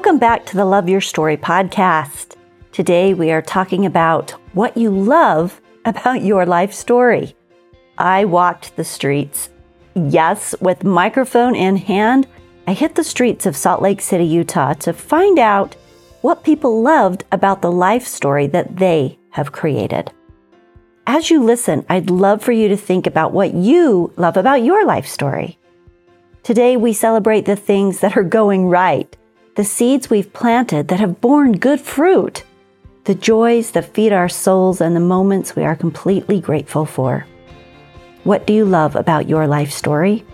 Welcome back to the Love Your Story podcast. Today we are talking about what you love about your life story. I walked the streets. Yes, with microphone in hand, I hit the streets of Salt Lake City, Utah to find out what people loved about the life story that they have created. As you listen, I'd love for you to think about what you love about your life story. Today, we celebrate the things that are going right, the seeds we've planted that have borne good fruit, the joys that feed our souls, and the moments we are completely grateful for. What do you love about your life story?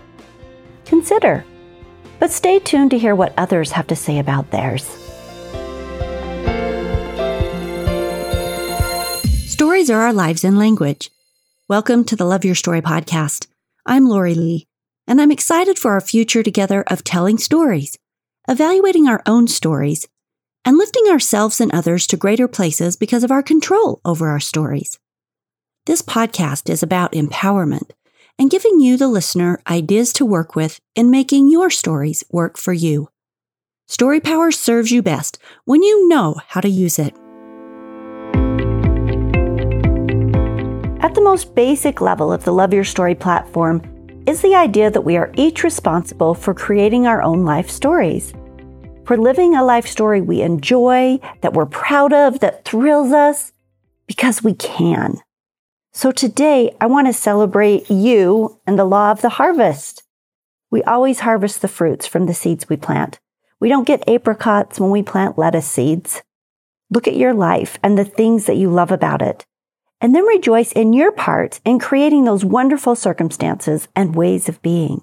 Consider. But stay tuned to hear what others have to say about theirs. Stories are our lives in language. Welcome to the Love Your Story podcast. I'm Lori Lee, and I'm excited for our future together of telling stories, evaluating our own stories, and lifting ourselves and others to greater places because of our control over our stories. This podcast is about empowerment and giving you, the listener, ideas to work with in making your stories work for you. Story Power serves you best when you know how to use it. At the most basic level of the Love Your Story platform is the idea that we are each responsible for creating our own life stories. For living a life story we enjoy, that we're proud of, that thrills us, because we can. So today, I want to celebrate you and the law of the harvest. We always harvest the fruits from the seeds we plant. We don't get apricots when we plant lettuce seeds. Look at your life and the things that you love about it and then rejoice in your part in creating those wonderful circumstances and ways of being.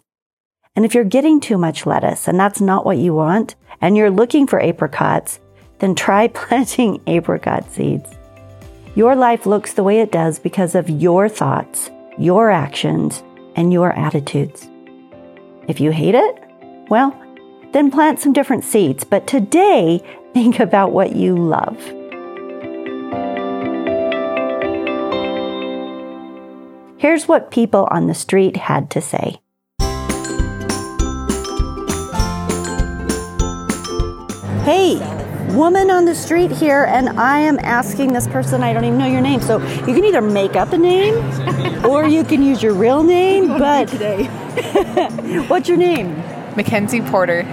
And if you're getting too much lettuce and that's not what you want, and you're looking for apricots, then try planting apricot seeds. Your life looks the way it does because of your thoughts, your actions, and your attitudes. If you hate it, well, then plant some different seeds. But today, think about what you love. Here's what people on the street had to say. Hey, woman on the street here, and I am asking this person, I don't even know your name. So you can either make up a name or you can use your real name. But today. what's your name? Mackenzie Porter.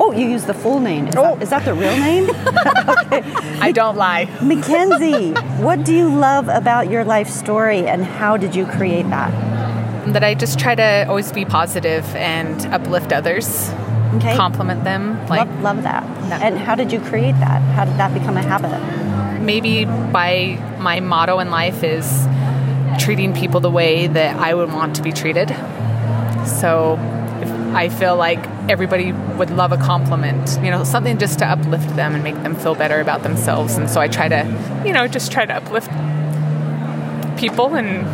Oh, you use the full name. Is, oh. that, is that the real name? okay. I don't lie. Mackenzie, what do you love about your life story and how did you create that? That I just try to always be positive and uplift others. Okay. Compliment them. Like love, love that. No. And how did you create that? How did that become a habit? Maybe by my motto in life is treating people the way that I would want to be treated. So I feel like everybody would love a compliment, you know, something just to uplift them and make them feel better about themselves. And so I try to, you know, just try to uplift people and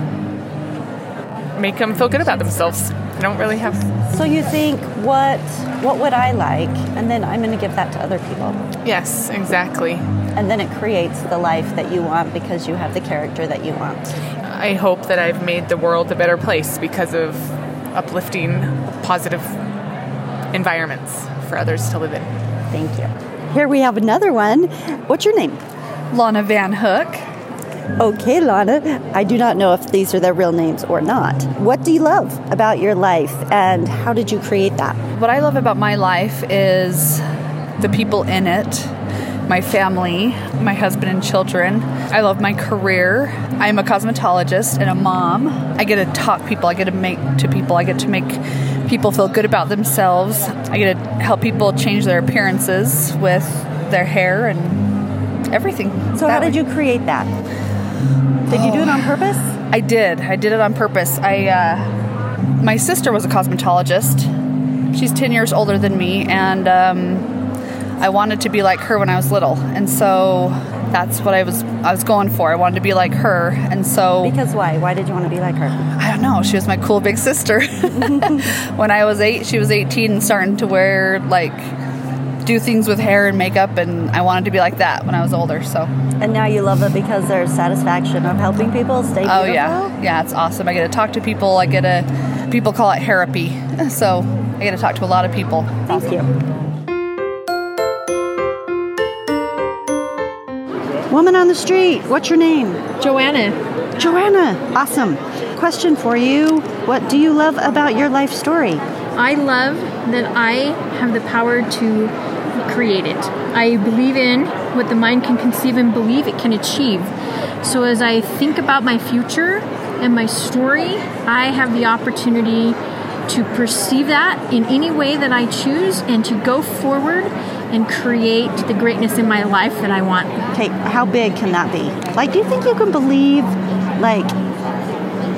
make them feel good about themselves. I don't really have. So you think what what would I like, and then I'm going to give that to other people. Yes, exactly. And then it creates the life that you want because you have the character that you want. I hope that I've made the world a better place because of uplifting, positive environments for others to live in. Thank you. Here we have another one. What's your name? Lana Van Hook. Okay, Lana. I do not know if these are their real names or not. What do you love about your life and how did you create that? What I love about my life is the people in it my family, my husband and children. I love my career. I'm a cosmetologist and a mom. I get to talk people, I get to make to people, I get to make people feel good about themselves. I get to help people change their appearances with their hair and everything. So how way. did you create that? Did you do it on purpose? I did. I did it on purpose. I uh, my sister was a cosmetologist. She's 10 years older than me and um, I wanted to be like her when I was little, and so that's what I was I was going for. I wanted to be like her, and so because why? Why did you want to be like her? I don't know. She was my cool big sister. when I was eight, she was eighteen and starting to wear like do things with hair and makeup, and I wanted to be like that when I was older. So and now you love it because there's satisfaction of helping people stay beautiful. Oh yeah, yeah, it's awesome. I get to talk to people. I get to people call it therapy. So I get to talk to a lot of people. Thank awesome. you. Woman on the street, what's your name? Joanna. Joanna, awesome. Question for you What do you love about your life story? I love that I have the power to create it. I believe in what the mind can conceive and believe it can achieve. So as I think about my future and my story, I have the opportunity to perceive that in any way that I choose and to go forward and create the greatness in my life that I want. Okay, how big can that be? Like, do you think you can believe, like,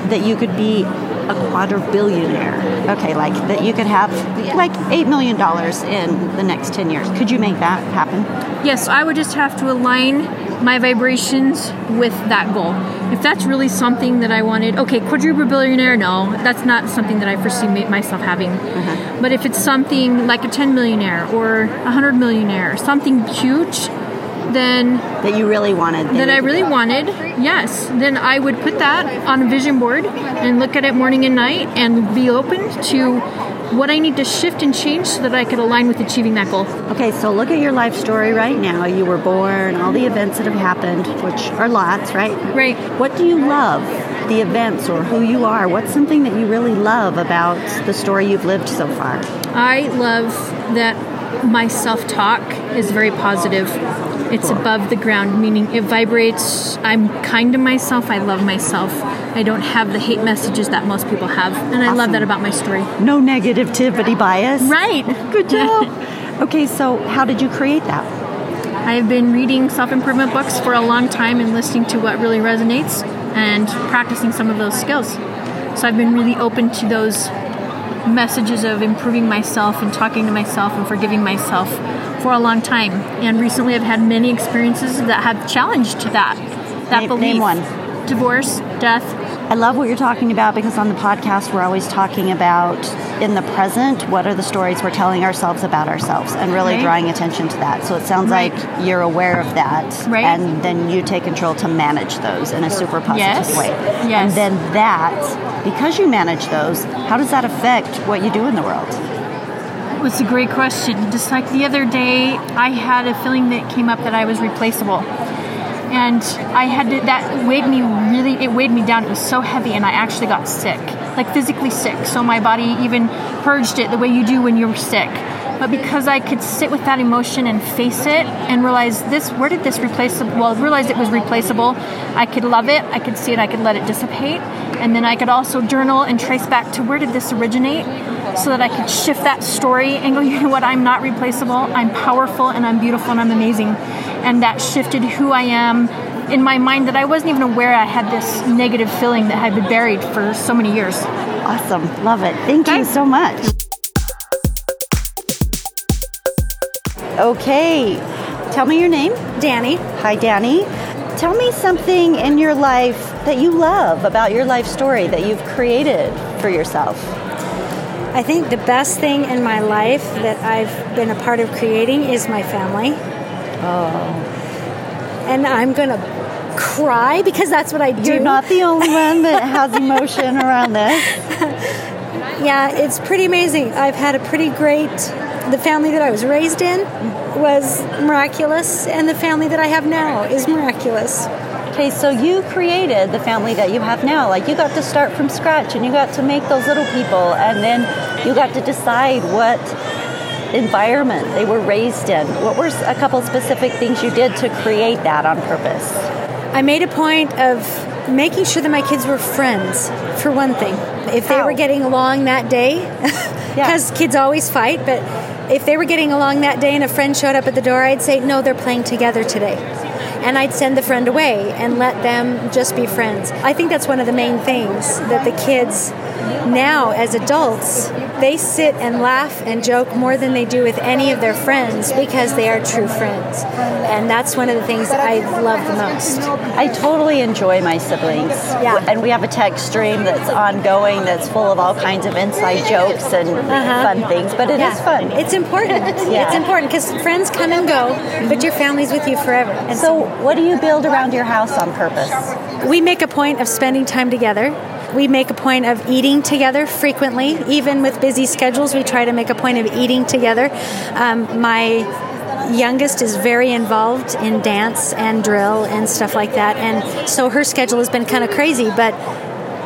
that you could be a quadrillionaire? Okay, like that you could have like $8 million in the next 10 years. Could you make that happen? Yes, I would just have to align my vibrations with that goal. If that's really something that I wanted, okay, quadruple billionaire, no, that's not something that I foresee myself having. Uh-huh. But if it's something like a 10 millionaire or a 100 millionaire, something huge, then that you really wanted that I really wanted, yes, then I would put that on a vision board and look at it morning and night and be open to what I need to shift and change so that I could align with achieving that goal. Okay, so look at your life story right now. You were born, all the events that have happened, which are lots, right? Right. What do you love? The events or who you are? What's something that you really love about the story you've lived so far? I love that my self talk is very positive. It's above the ground, meaning it vibrates. I'm kind to myself. I love myself. I don't have the hate messages that most people have. And I love that about my story. No negativity bias. Right. Good job. okay, so how did you create that? I've been reading self improvement books for a long time and listening to what really resonates and practicing some of those skills. So I've been really open to those messages of improving myself and talking to myself and forgiving myself for a long time. And recently I've had many experiences that have challenged that that name, belief. Name one. Divorce, death. I love what you're talking about because on the podcast we're always talking about in the present what are the stories we're telling ourselves about ourselves and really right. drawing attention to that. So it sounds right. like you're aware of that right. and then you take control to manage those in a super positive yes. way. Yes. And then that because you manage those, how does that affect what you do in the world? It's a great question. Just like the other day, I had a feeling that came up that I was replaceable. And I had to, that weighed me really, it weighed me down. It was so heavy, and I actually got sick, like physically sick. So my body even purged it the way you do when you're sick. But because I could sit with that emotion and face it and realize this, where did this replaceable, well, realize it was replaceable, I could love it, I could see it, I could let it dissipate. And then I could also journal and trace back to where did this originate so that I could shift that story and go, you know what, I'm not replaceable, I'm powerful and I'm beautiful and I'm amazing. And that shifted who I am in my mind that I wasn't even aware I had this negative feeling that had been buried for so many years. Awesome. Love it. Thank okay. you so much. Okay. Tell me your name. Danny. Hi, Danny. Tell me something in your life that you love about your life story that you've created for yourself. I think the best thing in my life that I've been a part of creating is my family. Oh. And I'm going to cry because that's what I do. You're not the only one that has emotion around this. yeah, it's pretty amazing. I've had a pretty great the family that I was raised in was miraculous, and the family that I have now is miraculous. Okay, so you created the family that you have now. Like you got to start from scratch and you got to make those little people, and then you got to decide what environment they were raised in. What were a couple specific things you did to create that on purpose? I made a point of making sure that my kids were friends, for one thing. If they How? were getting along that day, because yeah. kids always fight, but if they were getting along that day and a friend showed up at the door, I'd say, no, they're playing together today. And I'd send the friend away and let them just be friends. I think that's one of the main things that the kids now, as adults, they sit and laugh and joke more than they do with any of their friends because they are true friends. And that's one of the things that I love the most. I totally enjoy my siblings. Yeah. And we have a text stream that's ongoing that's full of all kinds of inside jokes and uh-huh. fun things, but it yeah. is fun. It's important. yeah. It's important because friends come and go, but your family's with you forever. And so, what do you build around your house on purpose? We make a point of spending time together. We make a point of eating together frequently. Even with busy schedules, we try to make a point of eating together. Um, my youngest is very involved in dance and drill and stuff like that. And so her schedule has been kind of crazy, but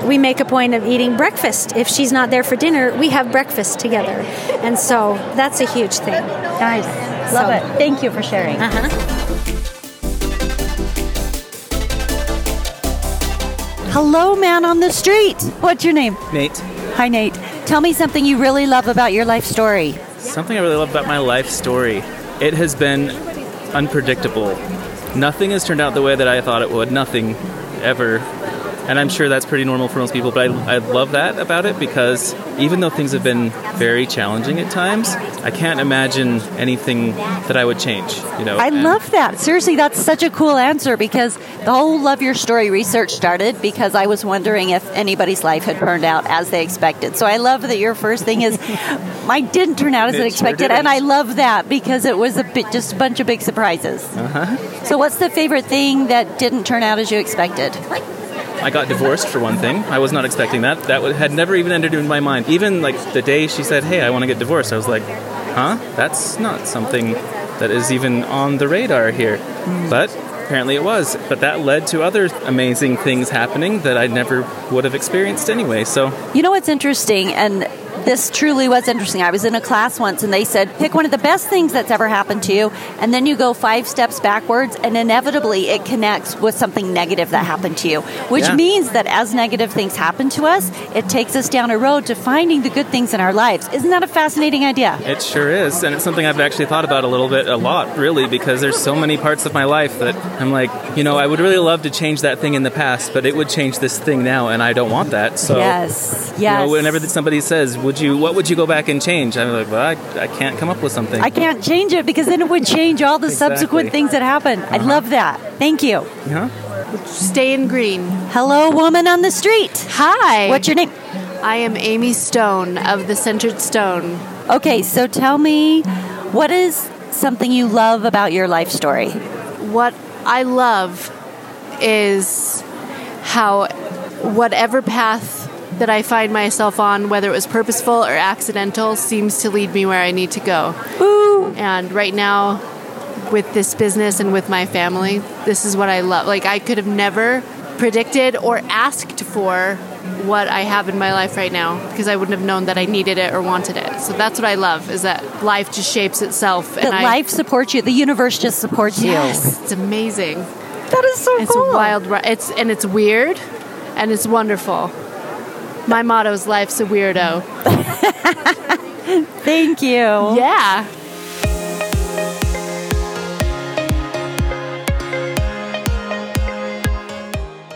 we make a point of eating breakfast. If she's not there for dinner, we have breakfast together. And so that's a huge thing. Nice. Love So- it. Thank you for sharing. Uh-huh. Hello, man on the street. What's your name? Nate, Hi, Nate. Tell me something you really love about your life story. something I really love about my life story. It has been unpredictable. Nothing has turned out the way that I thought it would. Nothing, ever. And I'm sure that's pretty normal for most people, but I, I love that about it because even though things have been very challenging at times, I can't imagine anything that I would change. You know, I and- love that. Seriously, that's such a cool answer because the whole Love Your Story research started because I was wondering if anybody's life had turned out as they expected. So I love that your first thing is mine didn't turn out as It I sure expected, and I love that because it was a bit, just a bunch of big surprises. Uh-huh. So, what's the favorite thing that didn't turn out as you expected? I got divorced for one thing. I was not expecting that. That had never even entered into my mind. Even like the day she said, "Hey, I want to get divorced," I was like, "Huh? That's not something that is even on the radar here." But apparently it was. But that led to other amazing things happening that I never would have experienced anyway. So You know what's interesting, and this truly was interesting. I was in a class once and they said, pick one of the best things that's ever happened to you, and then you go five steps backwards, and inevitably it connects with something negative that happened to you, which Yeah. means that as negative things happen to us, it takes us down a road to finding the good things in our lives. Isn't that a fascinating idea? it sure is, and it's something I've actually thought about a little bit, a lot, really, because there's so many parts of my life that I'm like, you know, I would really love to change that thing in the past, but it would change this thing now, and I don't want that. So yes, yes. You know, whenever somebody says, "Would you? What would you go back and change?" I'm like, "Well, I, I can't come up with something." I can't change it because then it would change all the subsequent things that happen. I uh-huh. love that. Thank you. Huh? Stay in green. Hello, woman on the street. Hi. What's your name? I am Amy Stone of the Centered Stone. Okay, so tell me, what is something you love about your life story? What I love is how whatever path that I find myself on, whether it was purposeful or accidental, seems to lead me where I need to go. Ooh, And right now, with this business and with my family, this is what I love. Like, I could have never predicted or asked for what I have in my life right now because I wouldn't have known that I needed it or wanted it. So that's what I love is that life just shapes itself. that I, life supports you. The universe just supports you. Yes, it's amazing. That is so It's cool. a wild. It's and it's weird, and it's wonderful. My motto is "Life's a weirdo." Thank you. Yeah.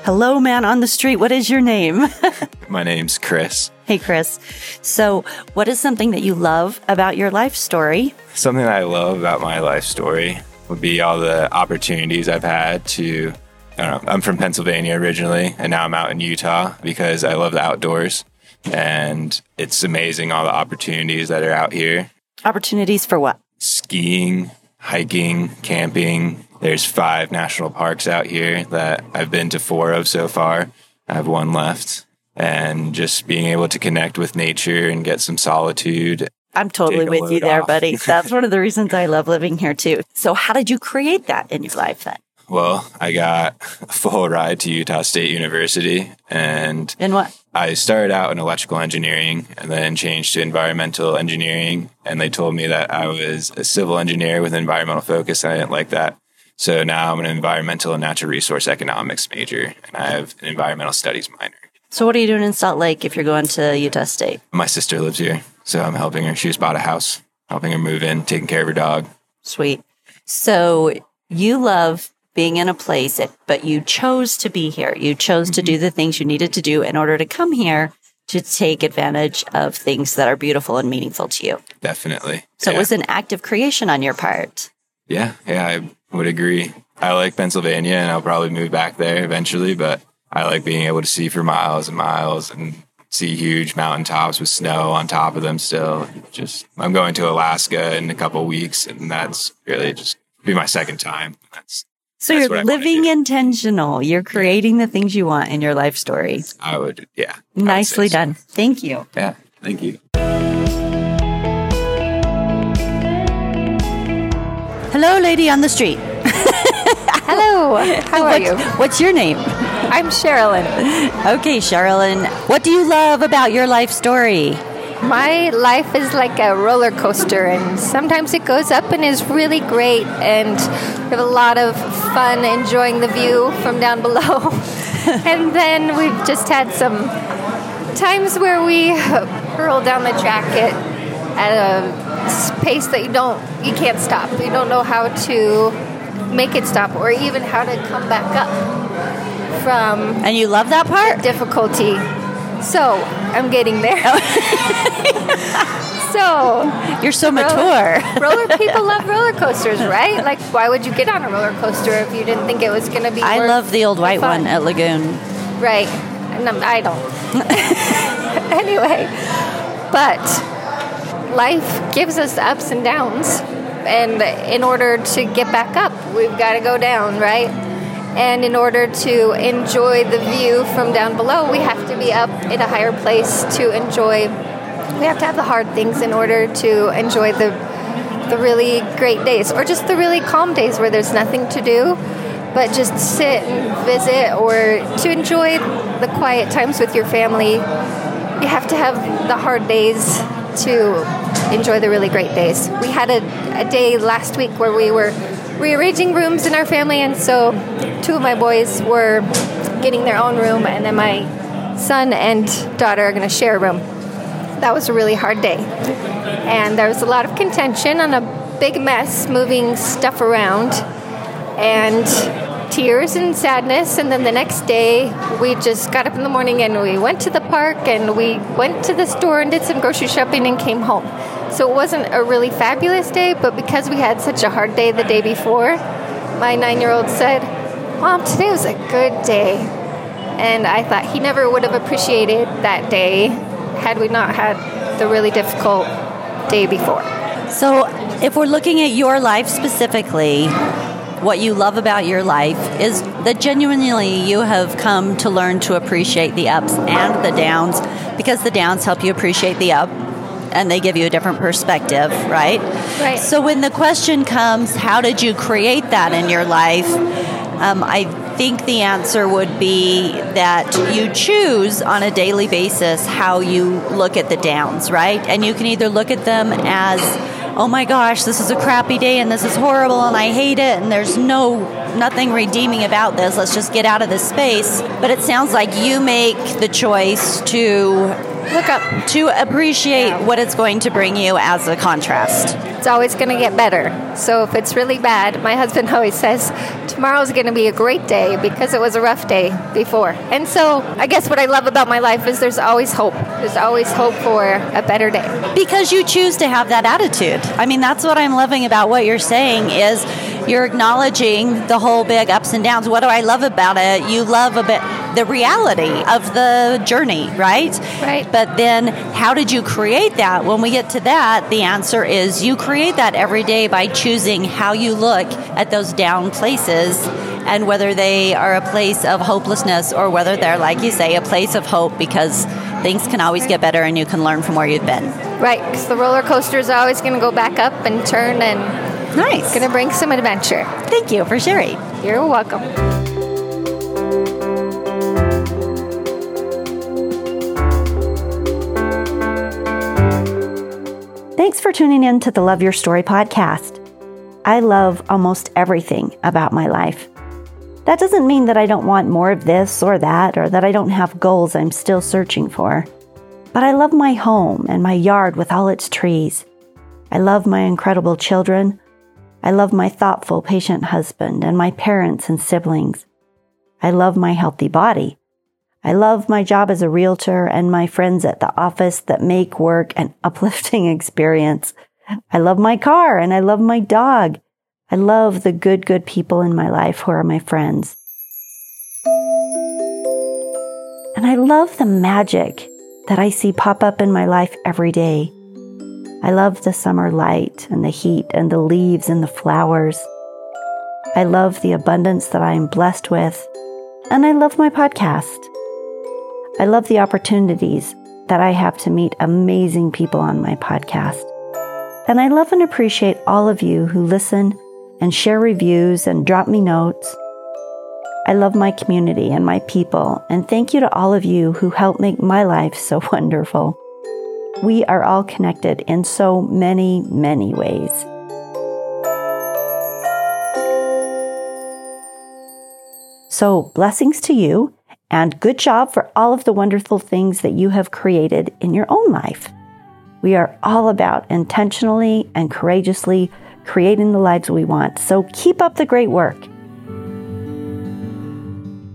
Hello, man on the street. What is your name? My name's Chris. hey, Chris. So, what is something that you love about your life story? Something that I love about my life story would be all the opportunities I've had to. Know, I'm from Pennsylvania originally, and now I'm out in Utah because I love the outdoors. And it's amazing all the opportunities that are out here Opportunities for what? skiing, hiking, camping. There's five national parks out here that I've been to four of so far. I have one left. And just being able to connect with nature and get some solitude I'm totally with you there, off. buddy. That's one of the reasons I love living here too. So, how did you create that in your life then? Well, I got a full ride to Utah State University and In what? I started out in electrical engineering and then changed to environmental engineering. And they told me that I was a civil engineer with an environmental focus. And I didn't like that. So now I'm an environmental and natural resource economics major and I have an environmental studies minor. So, what are you doing in Salt Lake if you're going to Utah State? My sister lives here. So I'm helping her. She just bought a house, helping her move in, taking care of her dog. Sweet. So you love being in a place, that, but you chose to be here. You chose to do mm-hmm. the things you needed to do in order to come here to take advantage of things that are beautiful and meaningful to you. Definitely. So Yeah. it was an act of creation on your part. Yeah, yeah, I would agree. I like Pennsylvania and I'll probably move back there eventually, but I like being able to see for miles and miles and see huge mountaintops with snow on top of them still. Just I'm going to Alaska in a couple weeks and that's really just be my second time. That's So That's you're what I wanna living intentional. You're creating the things you want in your life story. I would yeah. I would Nicely so. done. Thank you. Yeah. Thank you. Hello, lady on the street. Hello. How are What's- you? What's your name? I'm Sherilyn. Okay, Sherilyn. What do you love about your life story? My life is like a roller coaster, and sometimes it goes up and is really great, and we have a lot of fun enjoying the view from down below. and then we've just had some times where we hurl down the jacket at a pace that you don't, you can't stop. You don't know how to make it stop, or even how to come back up from And you love that part? difficulty. So I'm getting there. so You're so mature. roller, roller people love roller coasters, right? Like, why would you get on a roller coaster if you didn't think it was going to be? I love the old white fun? one at Lagoon. Right. And I'm- I don't. anyway, but life gives us ups and downs. And in order to get back up, we've got to go down, right? And in order to enjoy the view from down below, we have to be up in a higher place to enjoy. We have to have the hard things in order to enjoy the the really great days, or just the really calm days where there's nothing to do, but just sit and visit, or to enjoy the quiet times with your family. You have to have the hard days to enjoy the really great days. We had a, a day last week where we were rearranging rooms in our family, and so two of my boys were getting their own room, and then my son and daughter are going to share a room. That was a really hard day. And there was a lot of contention and a big mess moving stuff around, and tears and sadness. And then the next day, we just got up in the morning and we went to the park and we went to the store and did some grocery shopping and came home. So it wasn't a really fabulous day, but because we had such a hard day the day before, my nine year old said, Mom, today was a good day. And I thought he never would have appreciated that day had we not had the really difficult day before. So, if we're looking at your life specifically, what you love about your life is that genuinely you have come to learn to appreciate the ups and the downs because the downs help you appreciate the up and they give you a different perspective, right? Right. So, when the question comes, how did you create that in your life? Um, I think the answer would be that you choose on a daily basis how you look at the downs, right? And you can either look at them as, oh my gosh, this is a crappy day and this is horrible and I hate it and there's no nothing redeeming about this. Let's just get out of this space. But it sounds like you make the choice to Look up. to appreciate what it's going to bring you as a contrast. It's always going to get better. So if it's really bad, my husband always says, tomorrow's going to be a great day because it was a rough day before. And so I guess what I love about my life is there's always hope. There's always hope for a better day. because you choose to have that attitude. I mean, that's what I'm loving about what you're saying is you're acknowledging the whole big ups and downs. What do I love about it? You love a bit the reality of the journey, right? Right. But then how did you create that? When we get to that, the answer is you create that every day by choosing how you look at those down places and whether they are a place of hopelessness or whether they're like you say a place of hope because things can always get better and you can learn from where you've been. Right, because the roller coaster is always going to go back up and turn and Nice. going to bring some adventure. Thank you for sharing. You're welcome. Thanks for tuning in to the Love Your Story podcast. I love almost everything about my life. That doesn't mean that I don't want more of this or that, or that I don't have goals I'm still searching for. But I love my home and my yard with all its trees. I love my incredible children. I love my thoughtful, patient husband and my parents and siblings. I love my healthy body. I love my job as a realtor and my friends at the office that make work an uplifting experience. I love my car and I love my dog. I love the good, good people in my life who are my friends. And I love the magic that I see pop up in my life every day. I love the summer light and the heat and the leaves and the flowers. I love the abundance that I am blessed with. And I love my podcast. I love the opportunities that I have to meet amazing people on my podcast. And I love and appreciate all of you who listen and share reviews and drop me notes. I love my community and my people, and thank you to all of you who help make my life so wonderful. We are all connected in so many, many ways. So, blessings to you, and good job for all of the wonderful things that you have created in your own life. We are all about intentionally and courageously creating the lives we want. So, keep up the great work.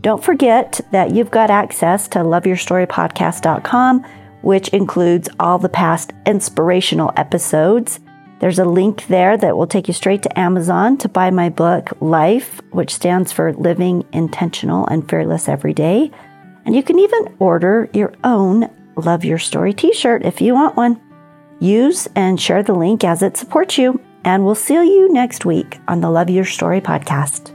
Don't forget that you've got access to loveyourstorypodcast.com, which includes all the past inspirational episodes. There's a link there that will take you straight to Amazon to buy my book, Life, which stands for Living Intentional and Fearless Every Day. And you can even order your own Love Your Story t shirt if you want one. Use and share the link as it supports you. And we'll see you next week on the Love Your Story podcast.